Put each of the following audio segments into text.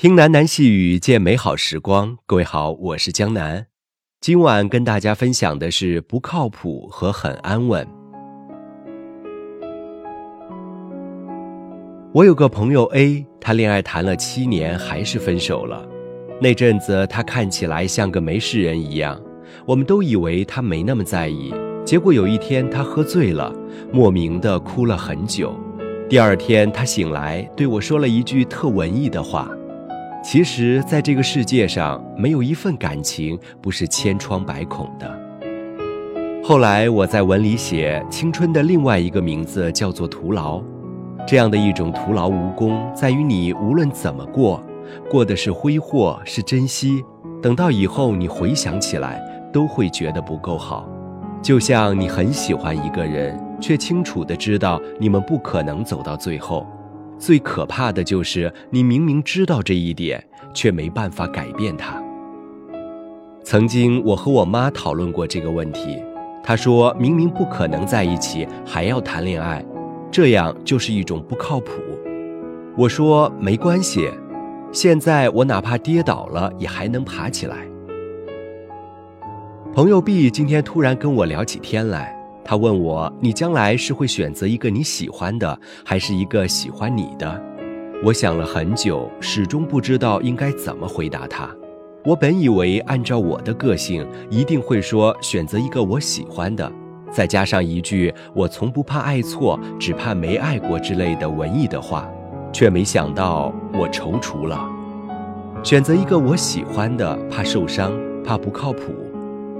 听喃喃细语，见美好时光。各位好，我是江南。今晚跟大家分享的是不靠谱和很安稳。我有个朋友 A，他恋爱谈了七年，还是分手了。那阵子他看起来像个没事人一样，我们都以为他没那么在意。结果有一天他喝醉了，莫名的哭了很久。第二天他醒来，对我说了一句特文艺的话。其实，在这个世界上，没有一份感情不是千疮百孔的。后来，我在文里写，青春的另外一个名字叫做徒劳。这样的一种徒劳无功，在于你无论怎么过，过的是挥霍，是珍惜，等到以后你回想起来，都会觉得不够好。就像你很喜欢一个人，却清楚的知道你们不可能走到最后。最可怕的就是你明明知道这一点，却没办法改变它。曾经我和我妈讨论过这个问题，她说明明不可能在一起，还要谈恋爱，这样就是一种不靠谱。我说没关系，现在我哪怕跌倒了，也还能爬起来。朋友 B 今天突然跟我聊起天来。他问我：“你将来是会选择一个你喜欢的，还是一个喜欢你的？”我想了很久，始终不知道应该怎么回答他。我本以为按照我的个性，一定会说选择一个我喜欢的，再加上一句“我从不怕爱错，只怕没爱过”之类的文艺的话，却没想到我踌躇了。选择一个我喜欢的，怕受伤，怕不靠谱。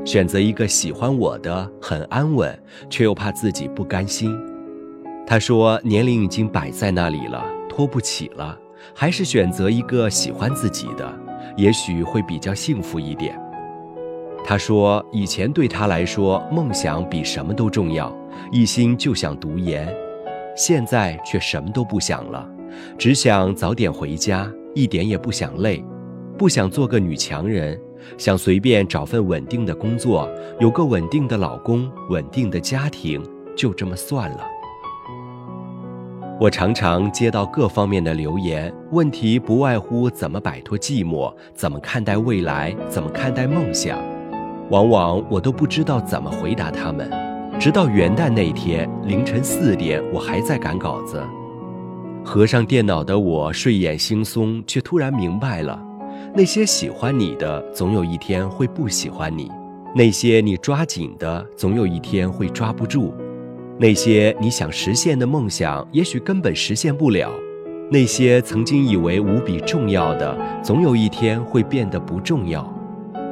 选择一个喜欢我的，很安稳，却又怕自己不甘心。他说：“年龄已经摆在那里了，拖不起了，还是选择一个喜欢自己的，也许会比较幸福一点。”他说：“以前对他来说，梦想比什么都重要，一心就想读研，现在却什么都不想了，只想早点回家，一点也不想累，不想做个女强人。”想随便找份稳定的工作，有个稳定的老公，稳定的家庭，就这么算了。我常常接到各方面的留言，问题不外乎怎么摆脱寂寞，怎么看待未来，怎么看待梦想。往往我都不知道怎么回答他们。直到元旦那天凌晨四点，我还在赶稿子，合上电脑的我睡眼惺忪，却突然明白了。那些喜欢你的，总有一天会不喜欢你；那些你抓紧的，总有一天会抓不住；那些你想实现的梦想，也许根本实现不了；那些曾经以为无比重要的，总有一天会变得不重要。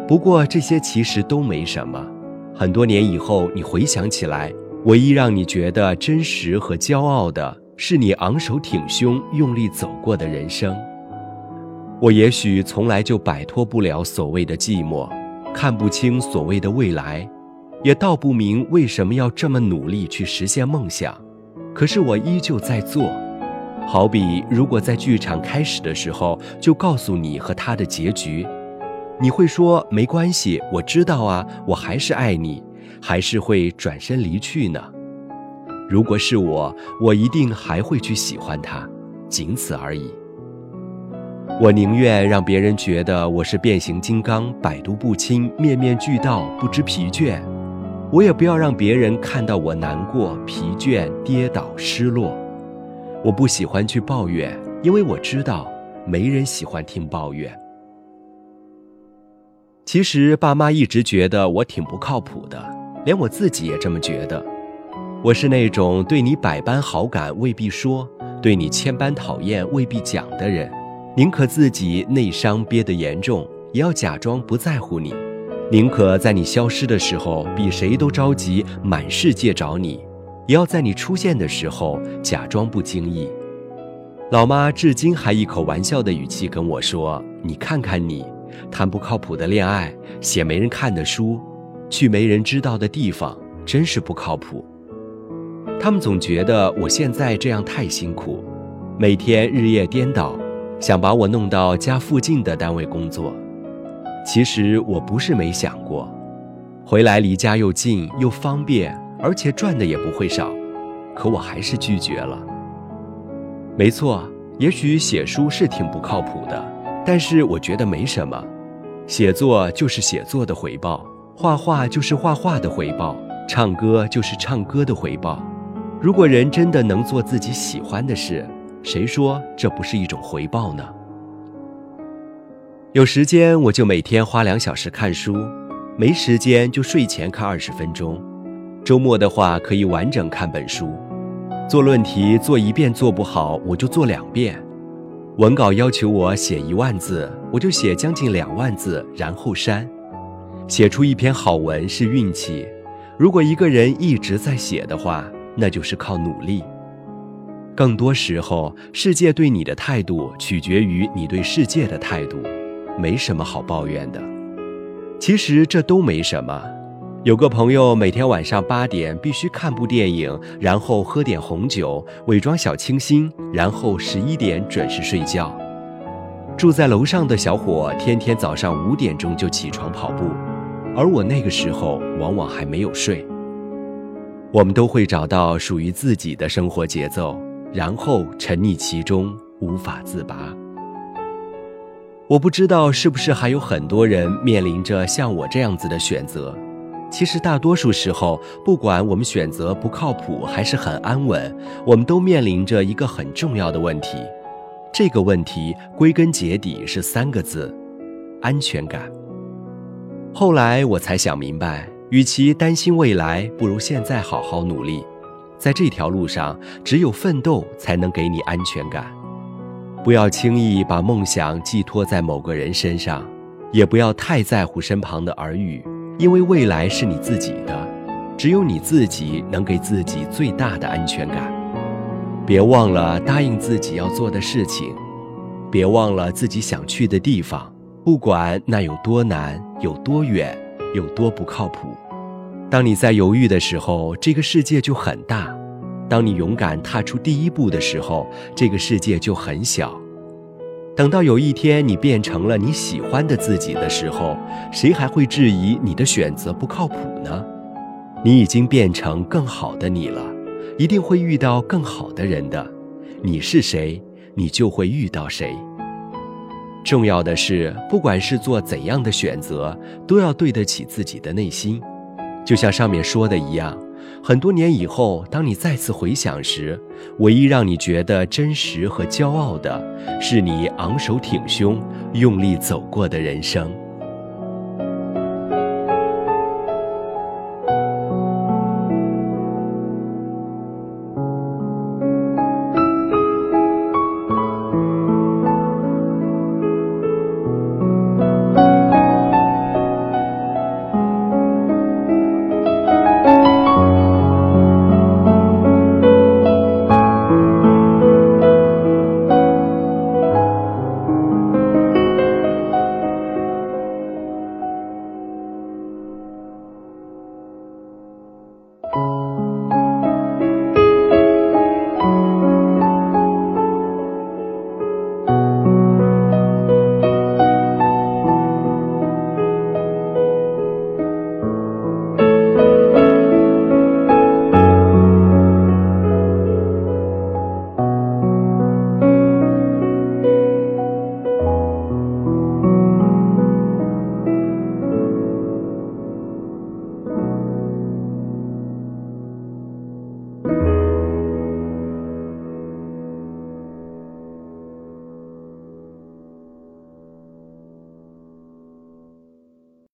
不过这些其实都没什么。很多年以后，你回想起来，唯一让你觉得真实和骄傲的，是你昂首挺胸、用力走过的人生。我也许从来就摆脱不了所谓的寂寞，看不清所谓的未来，也道不明为什么要这么努力去实现梦想。可是我依旧在做。好比如果在剧场开始的时候就告诉你和他的结局，你会说没关系，我知道啊，我还是爱你，还是会转身离去呢？如果是我，我一定还会去喜欢他，仅此而已。我宁愿让别人觉得我是变形金刚，百毒不侵，面面俱到，不知疲倦。我也不要让别人看到我难过、疲倦、跌倒、失落。我不喜欢去抱怨，因为我知道没人喜欢听抱怨。其实爸妈一直觉得我挺不靠谱的，连我自己也这么觉得。我是那种对你百般好感未必说，对你千般讨厌未必讲的人。宁可自己内伤憋得严重，也要假装不在乎你；宁可在你消失的时候比谁都着急，满世界找你，也要在你出现的时候假装不经意。老妈至今还一口玩笑的语气跟我说：“你看看你，谈不靠谱的恋爱，写没人看的书，去没人知道的地方，真是不靠谱。”他们总觉得我现在这样太辛苦，每天日夜颠倒。想把我弄到家附近的单位工作，其实我不是没想过，回来离家又近又方便，而且赚的也不会少，可我还是拒绝了。没错，也许写书是挺不靠谱的，但是我觉得没什么。写作就是写作的回报，画画就是画画的回报，唱歌就是唱歌的回报。如果人真的能做自己喜欢的事，谁说这不是一种回报呢？有时间我就每天花两小时看书，没时间就睡前看二十分钟。周末的话可以完整看本书。做论题做一遍做不好，我就做两遍。文稿要求我写一万字，我就写将近两万字，然后删。写出一篇好文是运气，如果一个人一直在写的话，那就是靠努力。更多时候，世界对你的态度取决于你对世界的态度。没什么好抱怨的，其实这都没什么。有个朋友每天晚上八点必须看部电影，然后喝点红酒，伪装小清新，然后十一点准时睡觉。住在楼上的小伙天天早上五点钟就起床跑步，而我那个时候往往还没有睡。我们都会找到属于自己的生活节奏，然后沉溺其中无法自拔。我不知道是不是还有很多人面临着像我这样子的选择。其实大多数时候，不管我们选择不靠谱还是很安稳，我们都面临着一个很重要的问题。这个问题归根结底是三个字：安全感。后来我才想明白，与其担心未来，不如现在好好努力。在这条路上，只有奋斗才能给你安全感。不要轻易把梦想寄托在某个人身上，也不要太在乎身旁的耳语，因为未来是你自己的，只有你自己能给自己最大的安全感。别忘了答应自己要做的事情，别忘了自己想去的地方，不管那有多难、有多远、有多不靠谱。当你在犹豫的时候，这个世界就很大。当你勇敢踏出第一步的时候，这个世界就很小。等到有一天你变成了你喜欢的自己的时候，谁还会质疑你的选择不靠谱呢？你已经变成更好的你了，一定会遇到更好的人的。你是谁，你就会遇到谁。重要的是，不管是做怎样的选择，都要对得起自己的内心。就像上面说的一样。很多年以后，当你再次回想时，唯一让你觉得真实和骄傲的，是你昂首挺胸、用力走过的人生。